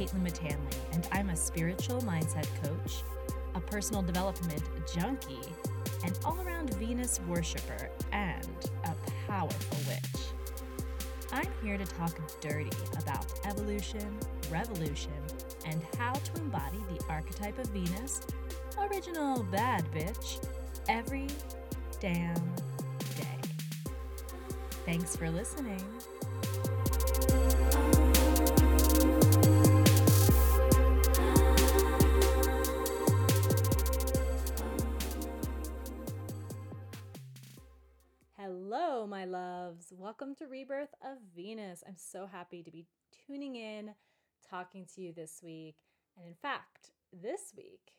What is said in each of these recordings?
Caitlin Matanley, and I'm a spiritual mindset coach, a personal development junkie, an all around Venus worshiper, and a powerful witch. I'm here to talk dirty about evolution, revolution, and how to embody the archetype of Venus, original bad bitch, every damn day. Thanks for listening. Loves. Welcome to Rebirth of Venus. I'm so happy to be tuning in, talking to you this week. And in fact, this week,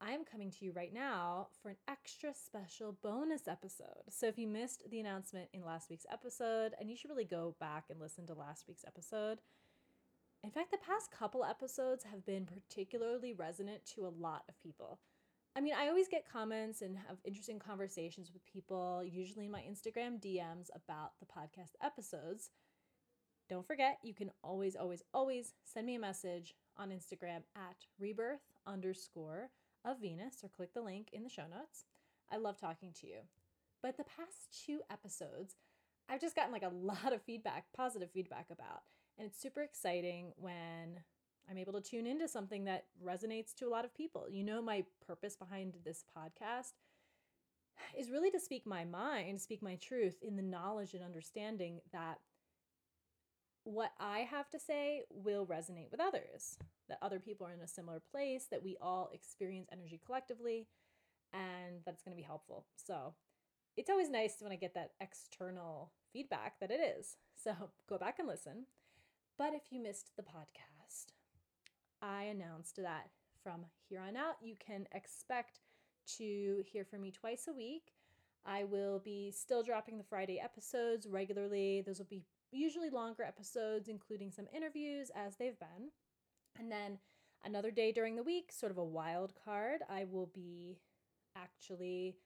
I am coming to you right now for an extra special bonus episode. So if you missed the announcement in last week's episode, and you should really go back and listen to last week's episode. In fact, the past couple episodes have been particularly resonant to a lot of people. I mean, I always get comments and have interesting conversations with people, usually in my Instagram DMs about the podcast episodes. Don't forget, you can always, always, always send me a message on Instagram at rebirth underscore of Venus or click the link in the show notes. I love talking to you. But the past two episodes, I've just gotten like a lot of feedback, positive feedback about. And it's super exciting when I'm able to tune into something that resonates to a lot of people. You know, my purpose behind this podcast is really to speak my mind, speak my truth in the knowledge and understanding that what I have to say will resonate with others, that other people are in a similar place, that we all experience energy collectively, and that's going to be helpful. So it's always nice when I get that external feedback that it is. So go back and listen. But if you missed the podcast, I announced that from here on out, you can expect to hear from me twice a week. I will be still dropping the Friday episodes regularly. Those will be usually longer episodes, including some interviews as they've been. And then another day during the week, sort of a wild card, I will be actually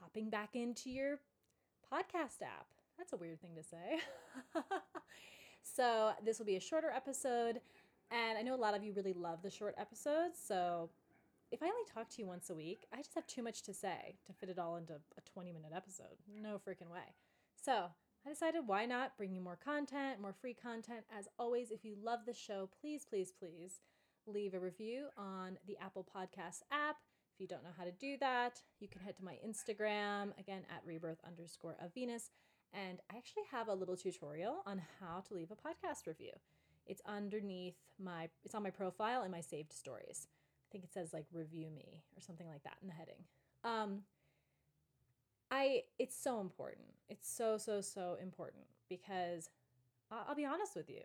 hopping back into your podcast app. That's a weird thing to say. so, this will be a shorter episode. And I know a lot of you really love the short episodes. So if I only talk to you once a week, I just have too much to say to fit it all into a 20 minute episode. No freaking way. So I decided why not bring you more content, more free content. As always, if you love the show, please, please, please leave a review on the Apple Podcast app. If you don't know how to do that, you can head to my Instagram, again at rebirth underscore of Venus. And I actually have a little tutorial on how to leave a podcast review. It's underneath my it's on my profile and my saved stories. I think it says like review me or something like that in the heading. Um I it's so important. It's so so so important because I'll be honest with you.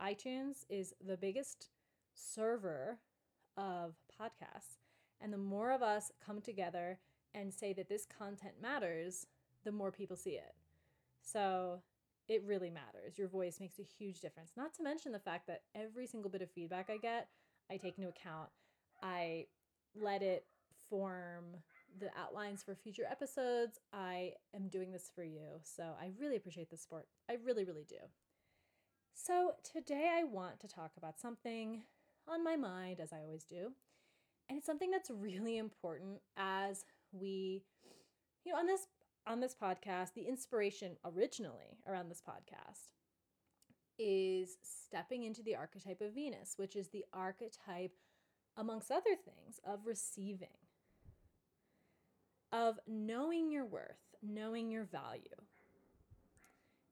iTunes is the biggest server of podcasts. And the more of us come together and say that this content matters, the more people see it. So it really matters. Your voice makes a huge difference. Not to mention the fact that every single bit of feedback I get, I take into account. I let it form the outlines for future episodes. I am doing this for you. So I really appreciate the support. I really, really do. So today I want to talk about something on my mind, as I always do. And it's something that's really important as we, you know, on this on this podcast, the inspiration originally around this podcast is stepping into the archetype of Venus, which is the archetype, amongst other things, of receiving, of knowing your worth, knowing your value.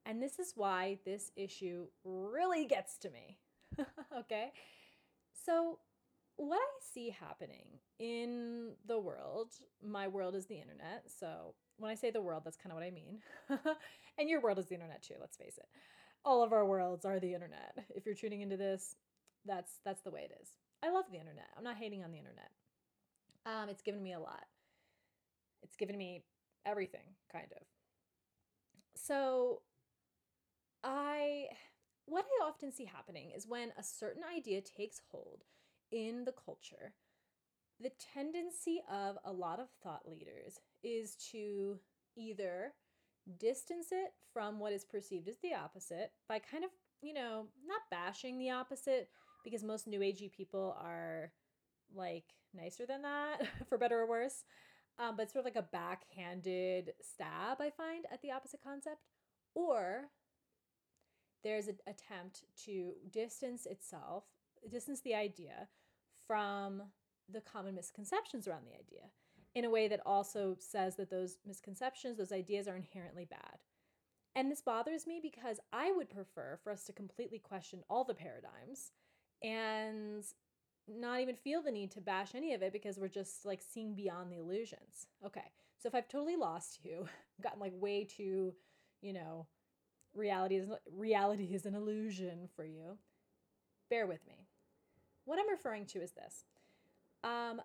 And this is why this issue really gets to me. okay? So, what I see happening in the world, my world is the internet. So, when I say the world, that's kind of what I mean. and your world is the internet too, let's face it. All of our worlds are the internet. If you're tuning into this, that's that's the way it is. I love the internet. I'm not hating on the internet. Um, it's given me a lot. It's given me everything, kind of. So I what I often see happening is when a certain idea takes hold in the culture, the tendency of a lot of thought leaders is to either distance it from what is perceived as the opposite by kind of, you know, not bashing the opposite because most new agey people are like nicer than that, for better or worse. Um, but sort of like a backhanded stab, I find, at the opposite concept. Or there's an attempt to distance itself, distance the idea from the common misconceptions around the idea in a way that also says that those misconceptions, those ideas are inherently bad. And this bothers me because I would prefer for us to completely question all the paradigms and not even feel the need to bash any of it because we're just like seeing beyond the illusions. Okay, so if I've totally lost you, gotten like way too, you know, reality is reality is an illusion for you, bear with me. What I'm referring to is this. Um,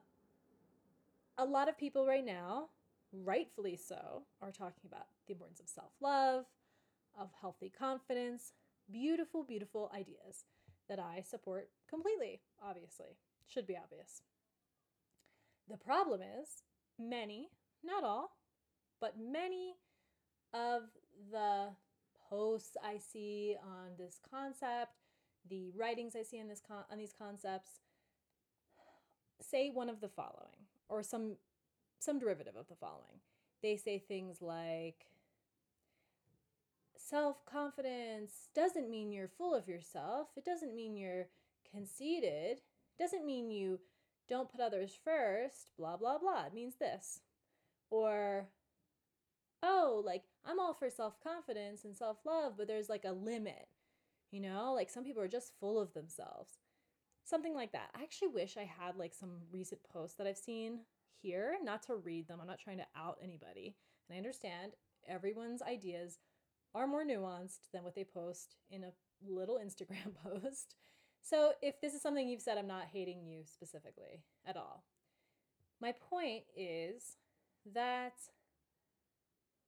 a lot of people right now, rightfully so, are talking about the importance of self love, of healthy confidence, beautiful, beautiful ideas that I support completely, obviously. Should be obvious. The problem is, many, not all, but many of the posts I see on this concept, the writings I see on this con- on these concepts say one of the following or some some derivative of the following. They say things like self-confidence doesn't mean you're full of yourself. It doesn't mean you're conceited. It doesn't mean you don't put others first, blah blah blah. It means this. Or oh, like I'm all for self-confidence and self-love, but there's like a limit. You know, like some people are just full of themselves something like that. I actually wish I had like some recent posts that I've seen here, not to read them. I'm not trying to out anybody. And I understand everyone's ideas are more nuanced than what they post in a little Instagram post. So if this is something you've said, I'm not hating you specifically at all. My point is that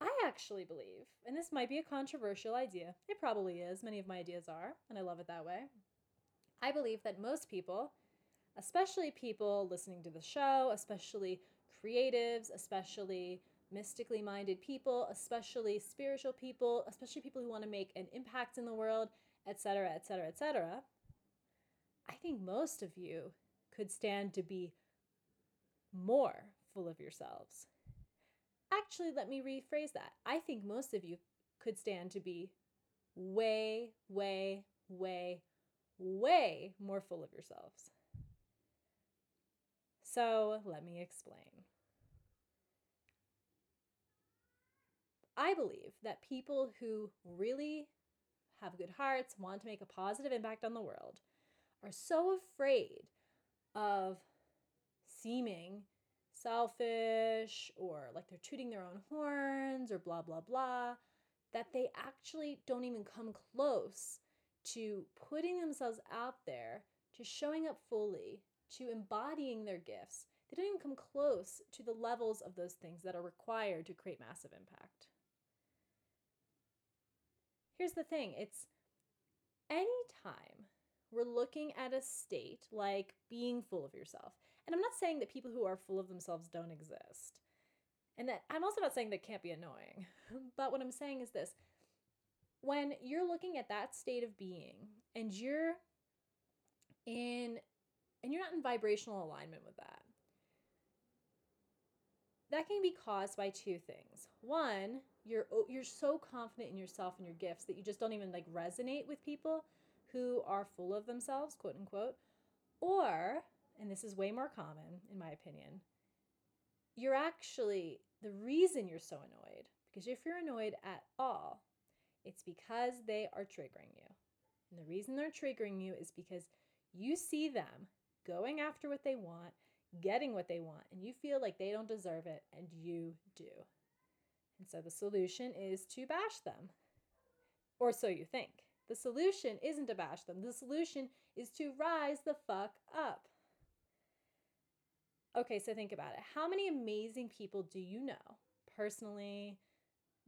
I actually believe, and this might be a controversial idea, it probably is, many of my ideas are, and I love it that way. I believe that most people, especially people listening to the show, especially creatives, especially mystically minded people, especially spiritual people, especially people who want to make an impact in the world, etc., etc., etc. I think most of you could stand to be more full of yourselves. Actually, let me rephrase that. I think most of you could stand to be way, way, way, way more full of yourselves. So let me explain. I believe that people who really have good hearts, want to make a positive impact on the world, are so afraid of seeming selfish or like they're tooting their own horns or blah, blah, blah, that they actually don't even come close to putting themselves out there, to showing up fully, to embodying their gifts. They don't even come close to the levels of those things that are required to create massive impact. Here's the thing it's anytime we're looking at a state like being full of yourself, and I'm not saying that people who are full of themselves don't exist. And that I'm also not saying that can't be annoying. But what I'm saying is this when you're looking at that state of being and you're in and you're not in vibrational alignment with that that can be caused by two things. One you're you're so confident in yourself and your gifts that you just don't even like resonate with people who are full of themselves quote unquote or and this is way more common in my opinion you're actually the reason you're so annoyed because if you're annoyed at all it's because they are triggering you. And the reason they're triggering you is because you see them going after what they want, getting what they want, and you feel like they don't deserve it, and you do. And so the solution is to bash them. Or so you think. The solution isn't to bash them, the solution is to rise the fuck up. Okay, so think about it. How many amazing people do you know personally,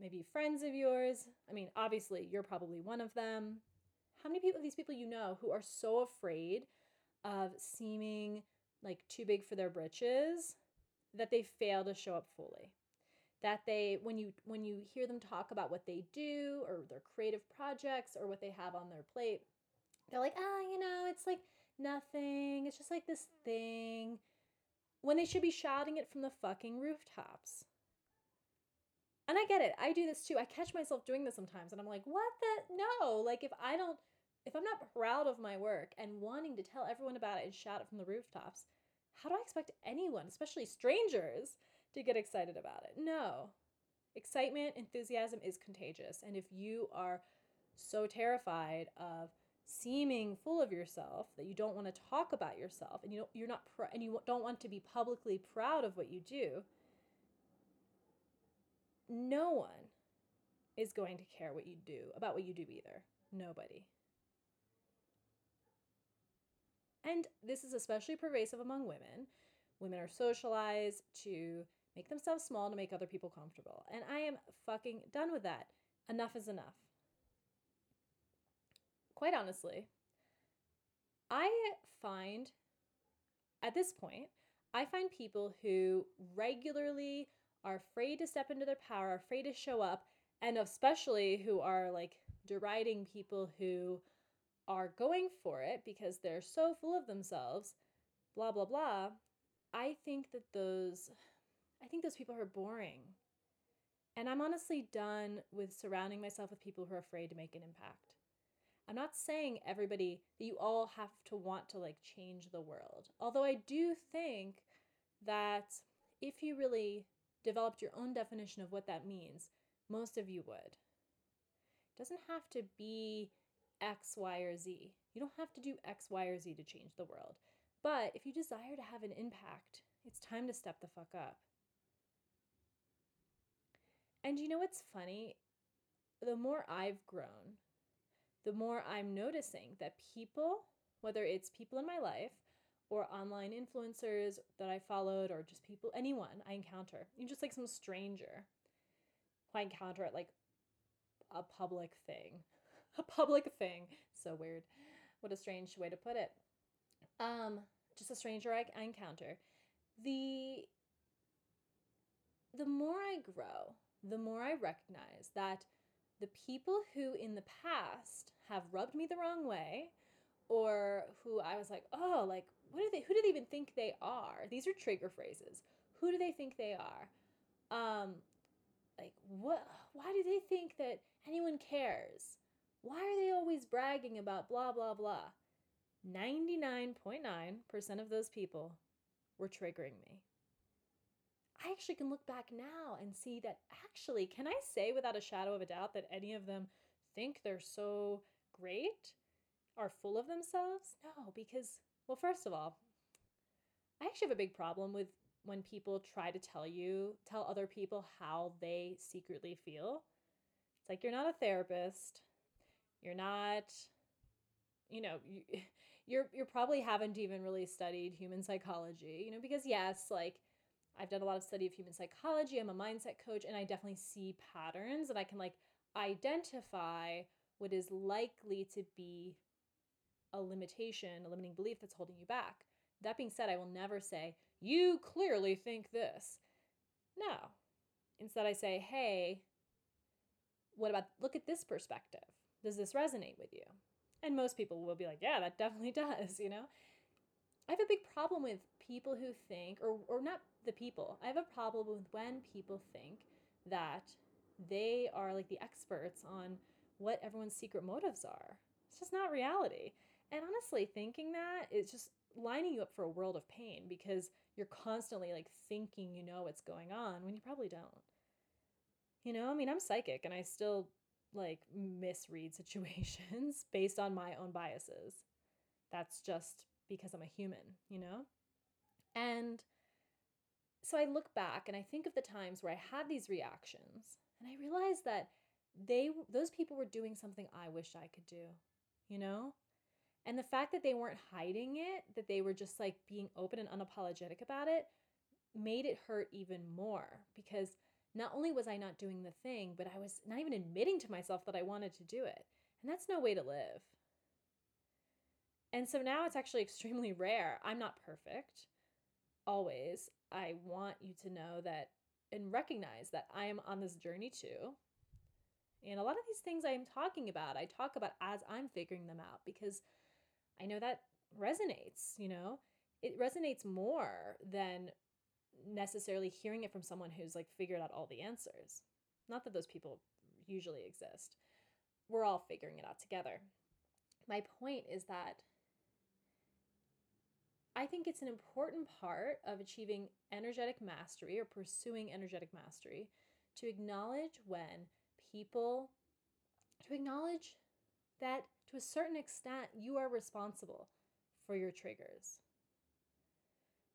maybe friends of yours. I mean, obviously, you're probably one of them. How many people, these people you know, who are so afraid of seeming like too big for their britches that they fail to show up fully? that they when you when you hear them talk about what they do or their creative projects or what they have on their plate they're like ah you know it's like nothing it's just like this thing when they should be shouting it from the fucking rooftops and i get it i do this too i catch myself doing this sometimes and i'm like what the no like if i don't if i'm not proud of my work and wanting to tell everyone about it and shout it from the rooftops how do i expect anyone especially strangers to get excited about it. No. Excitement, enthusiasm is contagious. And if you are so terrified of seeming full of yourself that you don't want to talk about yourself and you don't, you're not pr- and you don't want to be publicly proud of what you do, no one is going to care what you do about what you do either. Nobody. And this is especially pervasive among women. Women are socialized to make themselves small to make other people comfortable. And I am fucking done with that. Enough is enough. Quite honestly, I find at this point, I find people who regularly are afraid to step into their power, afraid to show up, and especially who are like deriding people who are going for it because they're so full of themselves, blah, blah, blah. I think that those I think those people are boring. And I'm honestly done with surrounding myself with people who are afraid to make an impact. I'm not saying everybody that you all have to want to like change the world. Although I do think that if you really developed your own definition of what that means, most of you would. It doesn't have to be X, Y, or Z. You don't have to do X, Y, or Z to change the world. But if you desire to have an impact, it's time to step the fuck up. And you know what's funny? The more I've grown, the more I'm noticing that people, whether it's people in my life or online influencers that I followed or just people, anyone I encounter, you just like some stranger who I encounter at like a public thing. A public thing. So weird. What a strange way to put it. Um, just a stranger I, I encounter. The the more I grow, the more I recognize that the people who in the past have rubbed me the wrong way or who I was like, oh, like, what do they, who do they even think they are? These are trigger phrases. Who do they think they are? Um, like, what, why do they think that anyone cares? Why are they always bragging about blah, blah, blah? 99.9% of those people were triggering me. I actually can look back now and see that actually, can I say without a shadow of a doubt that any of them think they're so great, are full of themselves? No, because, well, first of all, I actually have a big problem with when people try to tell you, tell other people how they secretly feel. It's like you're not a therapist. You're not, you know, you, you're you're probably haven't even really studied human psychology, you know, because yes, like I've done a lot of study of human psychology. I'm a mindset coach, and I definitely see patterns and I can like identify what is likely to be a limitation, a limiting belief that's holding you back. That being said, I will never say, you clearly think this. No. Instead, I say, hey, what about, look at this perspective. Does this resonate with you? And most people will be like, yeah, that definitely does, you know? I have a big problem with people who think, or, or not the people, I have a problem with when people think that they are like the experts on what everyone's secret motives are. It's just not reality. And honestly, thinking that is just lining you up for a world of pain because you're constantly like thinking you know what's going on when you probably don't. You know, I mean, I'm psychic and I still like misread situations based on my own biases. That's just because I'm a human, you know? And so I look back and I think of the times where I had these reactions and I realized that they those people were doing something I wished I could do, you know? And the fact that they weren't hiding it, that they were just like being open and unapologetic about it, made it hurt even more because not only was I not doing the thing, but I was not even admitting to myself that I wanted to do it. And that's no way to live. And so now it's actually extremely rare. I'm not perfect always. I want you to know that and recognize that I am on this journey too. And a lot of these things I am talking about, I talk about as I'm figuring them out because I know that resonates, you know? It resonates more than necessarily hearing it from someone who's like figured out all the answers. Not that those people usually exist. We're all figuring it out together. My point is that I think it's an important part of achieving energetic mastery or pursuing energetic mastery to acknowledge when people, to acknowledge that to a certain extent you are responsible for your triggers.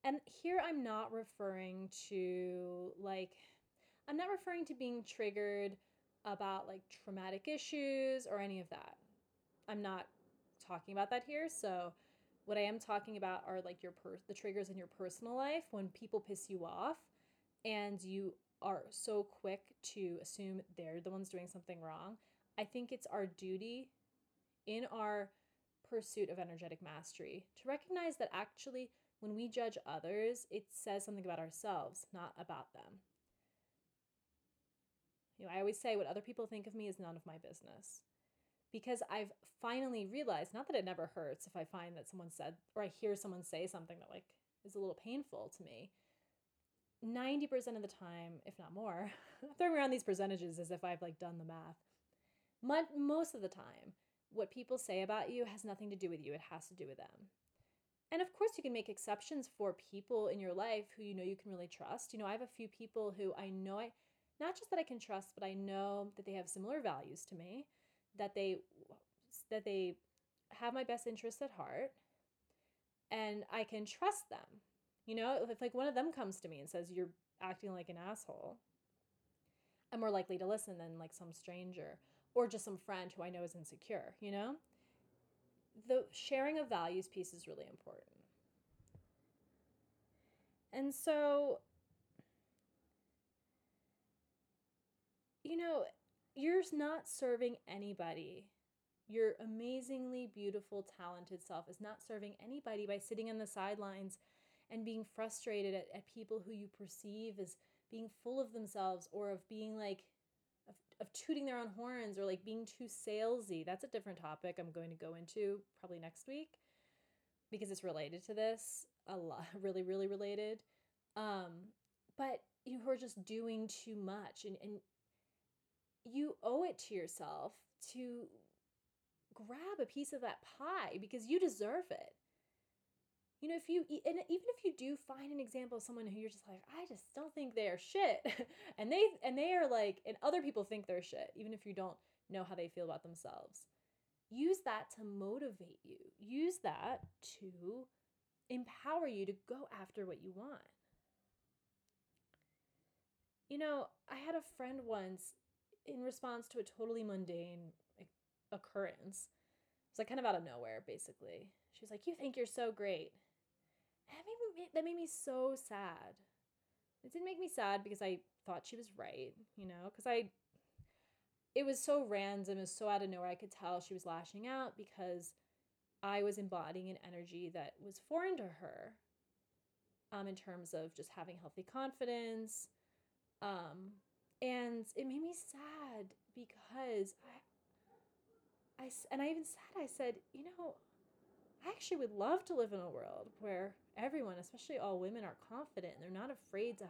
And here I'm not referring to like, I'm not referring to being triggered about like traumatic issues or any of that. I'm not talking about that here. So, what I am talking about are like your per- the triggers in your personal life when people piss you off and you are so quick to assume they're the ones doing something wrong. I think it's our duty in our pursuit of energetic mastery to recognize that actually when we judge others, it says something about ourselves, not about them. You know, I always say what other people think of me is none of my business. Because I've finally realized, not that it never hurts if I find that someone said, or I hear someone say something that like is a little painful to me. 90% of the time, if not more, throwing around these percentages as if I've like done the math. Most of the time, what people say about you has nothing to do with you, it has to do with them. And of course, you can make exceptions for people in your life who you know you can really trust. You know, I have a few people who I know I, not just that I can trust, but I know that they have similar values to me, that they, that they have my best interests at heart, and I can trust them. You know, if like one of them comes to me and says, You're acting like an asshole, I'm more likely to listen than like some stranger or just some friend who I know is insecure, you know? the sharing of values piece is really important. And so, you know, you're not serving anybody. Your amazingly beautiful, talented self is not serving anybody by sitting on the sidelines and being frustrated at, at people who you perceive as being full of themselves or of being like of tooting their own horns or like being too salesy. That's a different topic I'm going to go into probably next week because it's related to this a lot, really, really related. Um, but you who are just doing too much and, and you owe it to yourself to grab a piece of that pie because you deserve it you know, if you, and even if you do find an example of someone who you're just like, I just don't think they're shit, and they, and they are like, and other people think they're shit, even if you don't know how they feel about themselves, use that to motivate you. Use that to empower you to go after what you want. You know, I had a friend once in response to a totally mundane occurrence. It's like kind of out of nowhere, basically. She was like, You think you're so great that made me, that made me so sad. It didn't make me sad because I thought she was right, you know, because I, it was so random, it was so out of nowhere. I could tell she was lashing out because I was embodying an energy that was foreign to her um, in terms of just having healthy confidence. Um, and it made me sad because I, I, and I even said, I said, you know, I actually would love to live in a world where everyone, especially all women, are confident and they're not afraid to,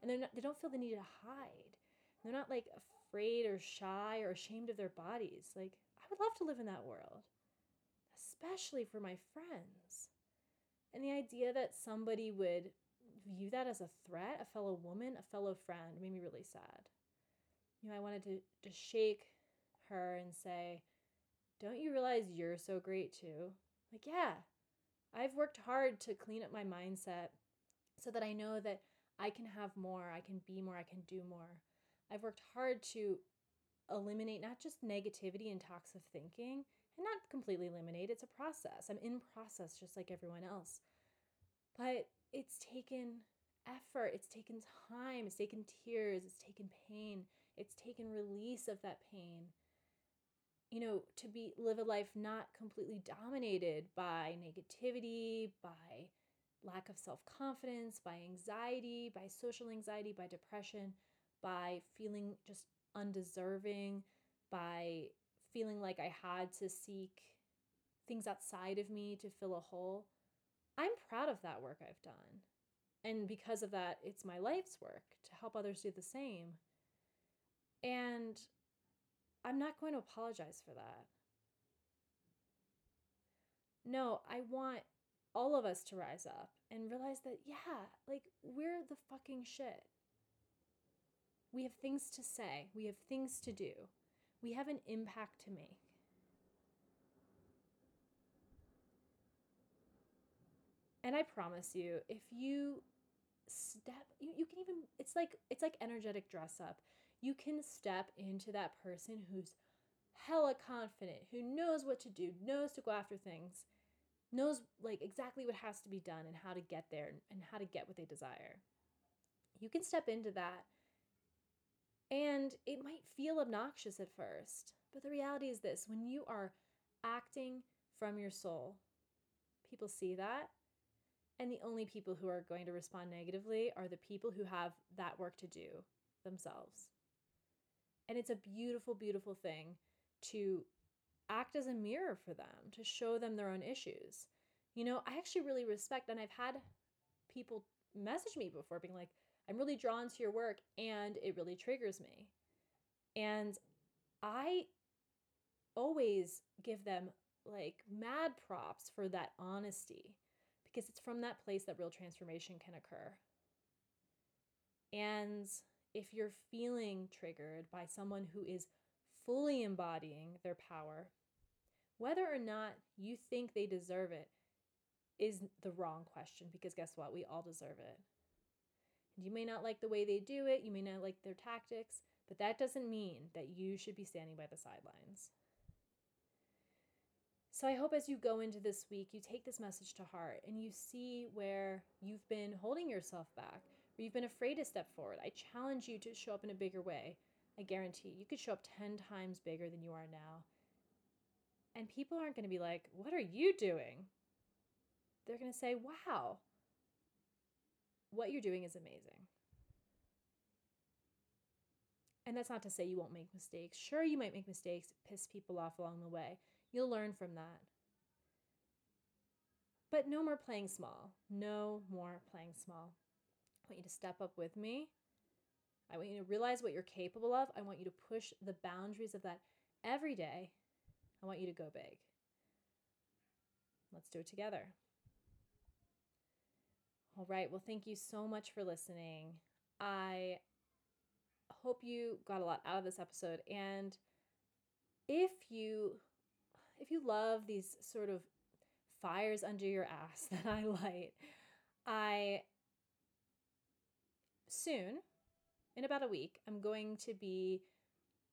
and they're not, they don't feel the need to hide. They're not like afraid or shy or ashamed of their bodies. Like, I would love to live in that world, especially for my friends. And the idea that somebody would view that as a threat, a fellow woman, a fellow friend, made me really sad. You know, I wanted to, to shake her and say, Don't you realize you're so great too? Like, yeah, I've worked hard to clean up my mindset so that I know that I can have more, I can be more, I can do more. I've worked hard to eliminate not just negativity and toxic thinking, and not completely eliminate, it's a process. I'm in process just like everyone else. But it's taken effort, it's taken time, it's taken tears, it's taken pain, it's taken release of that pain you know to be live a life not completely dominated by negativity by lack of self confidence, by anxiety, by social anxiety, by depression, by feeling just undeserving, by feeling like I had to seek things outside of me to fill a hole. I'm proud of that work I've done. And because of that, it's my life's work to help others do the same. And I'm not going to apologize for that. No, I want all of us to rise up and realize that, yeah, like we're the fucking shit. We have things to say, we have things to do, we have an impact to make. And I promise you, if you step you, you can even it's like it's like energetic dress up. You can step into that person who's hella confident, who knows what to do, knows to go after things, knows like exactly what has to be done and how to get there and how to get what they desire. You can step into that and it might feel obnoxious at first, but the reality is this when you are acting from your soul, people see that. And the only people who are going to respond negatively are the people who have that work to do themselves. And it's a beautiful, beautiful thing to act as a mirror for them, to show them their own issues. You know, I actually really respect, and I've had people message me before being like, I'm really drawn to your work and it really triggers me. And I always give them like mad props for that honesty because it's from that place that real transformation can occur. And if you're feeling triggered by someone who is fully embodying their power, whether or not you think they deserve it is the wrong question because guess what? We all deserve it. You may not like the way they do it, you may not like their tactics, but that doesn't mean that you should be standing by the sidelines. So I hope as you go into this week, you take this message to heart and you see where you've been holding yourself back, you've been afraid to step forward. I challenge you to show up in a bigger way. I guarantee you could show up 10 times bigger than you are now. And people aren't going to be like, What are you doing? They're going to say, Wow, what you're doing is amazing. And that's not to say you won't make mistakes. Sure, you might make mistakes, piss people off along the way. You'll learn from that. But no more playing small. No more playing small. Want you to step up with me. I want you to realize what you're capable of. I want you to push the boundaries of that every day. I want you to go big. Let's do it together. All right. Well, thank you so much for listening. I hope you got a lot out of this episode and if you if you love these sort of fires under your ass that I light, I soon, in about a week, I'm going to be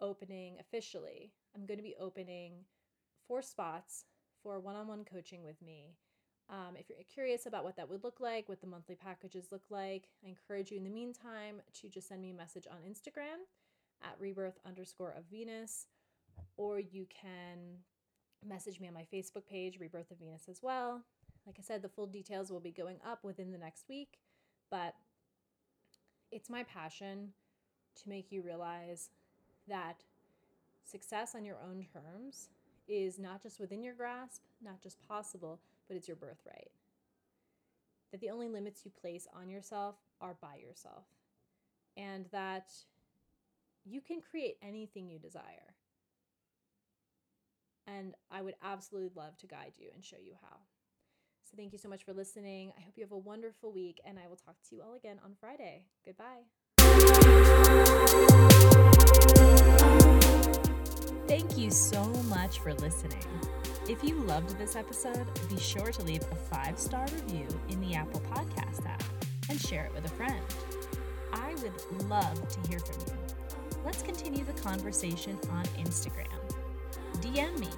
opening officially. I'm going to be opening four spots for one on one coaching with me. Um, if you're curious about what that would look like, what the monthly packages look like, I encourage you in the meantime to just send me a message on Instagram at rebirth underscore of Venus, or you can message me on my Facebook page, Rebirth of Venus, as well. Like I said, the full details will be going up within the next week, but it's my passion to make you realize that success on your own terms is not just within your grasp, not just possible, but it's your birthright. That the only limits you place on yourself are by yourself, and that you can create anything you desire. And I would absolutely love to guide you and show you how. So, thank you so much for listening. I hope you have a wonderful week, and I will talk to you all again on Friday. Goodbye. Thank you so much for listening. If you loved this episode, be sure to leave a five star review in the Apple Podcast app and share it with a friend. I would love to hear from you. Let's continue the conversation on Instagram DM me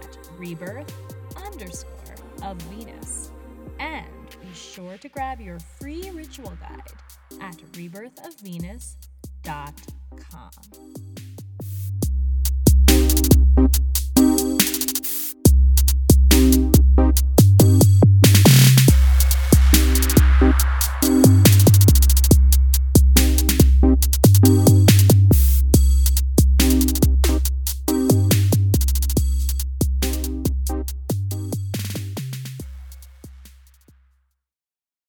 at rebirth underscore of Venus. And be sure to grab your free ritual guide at rebirthofvenus.com.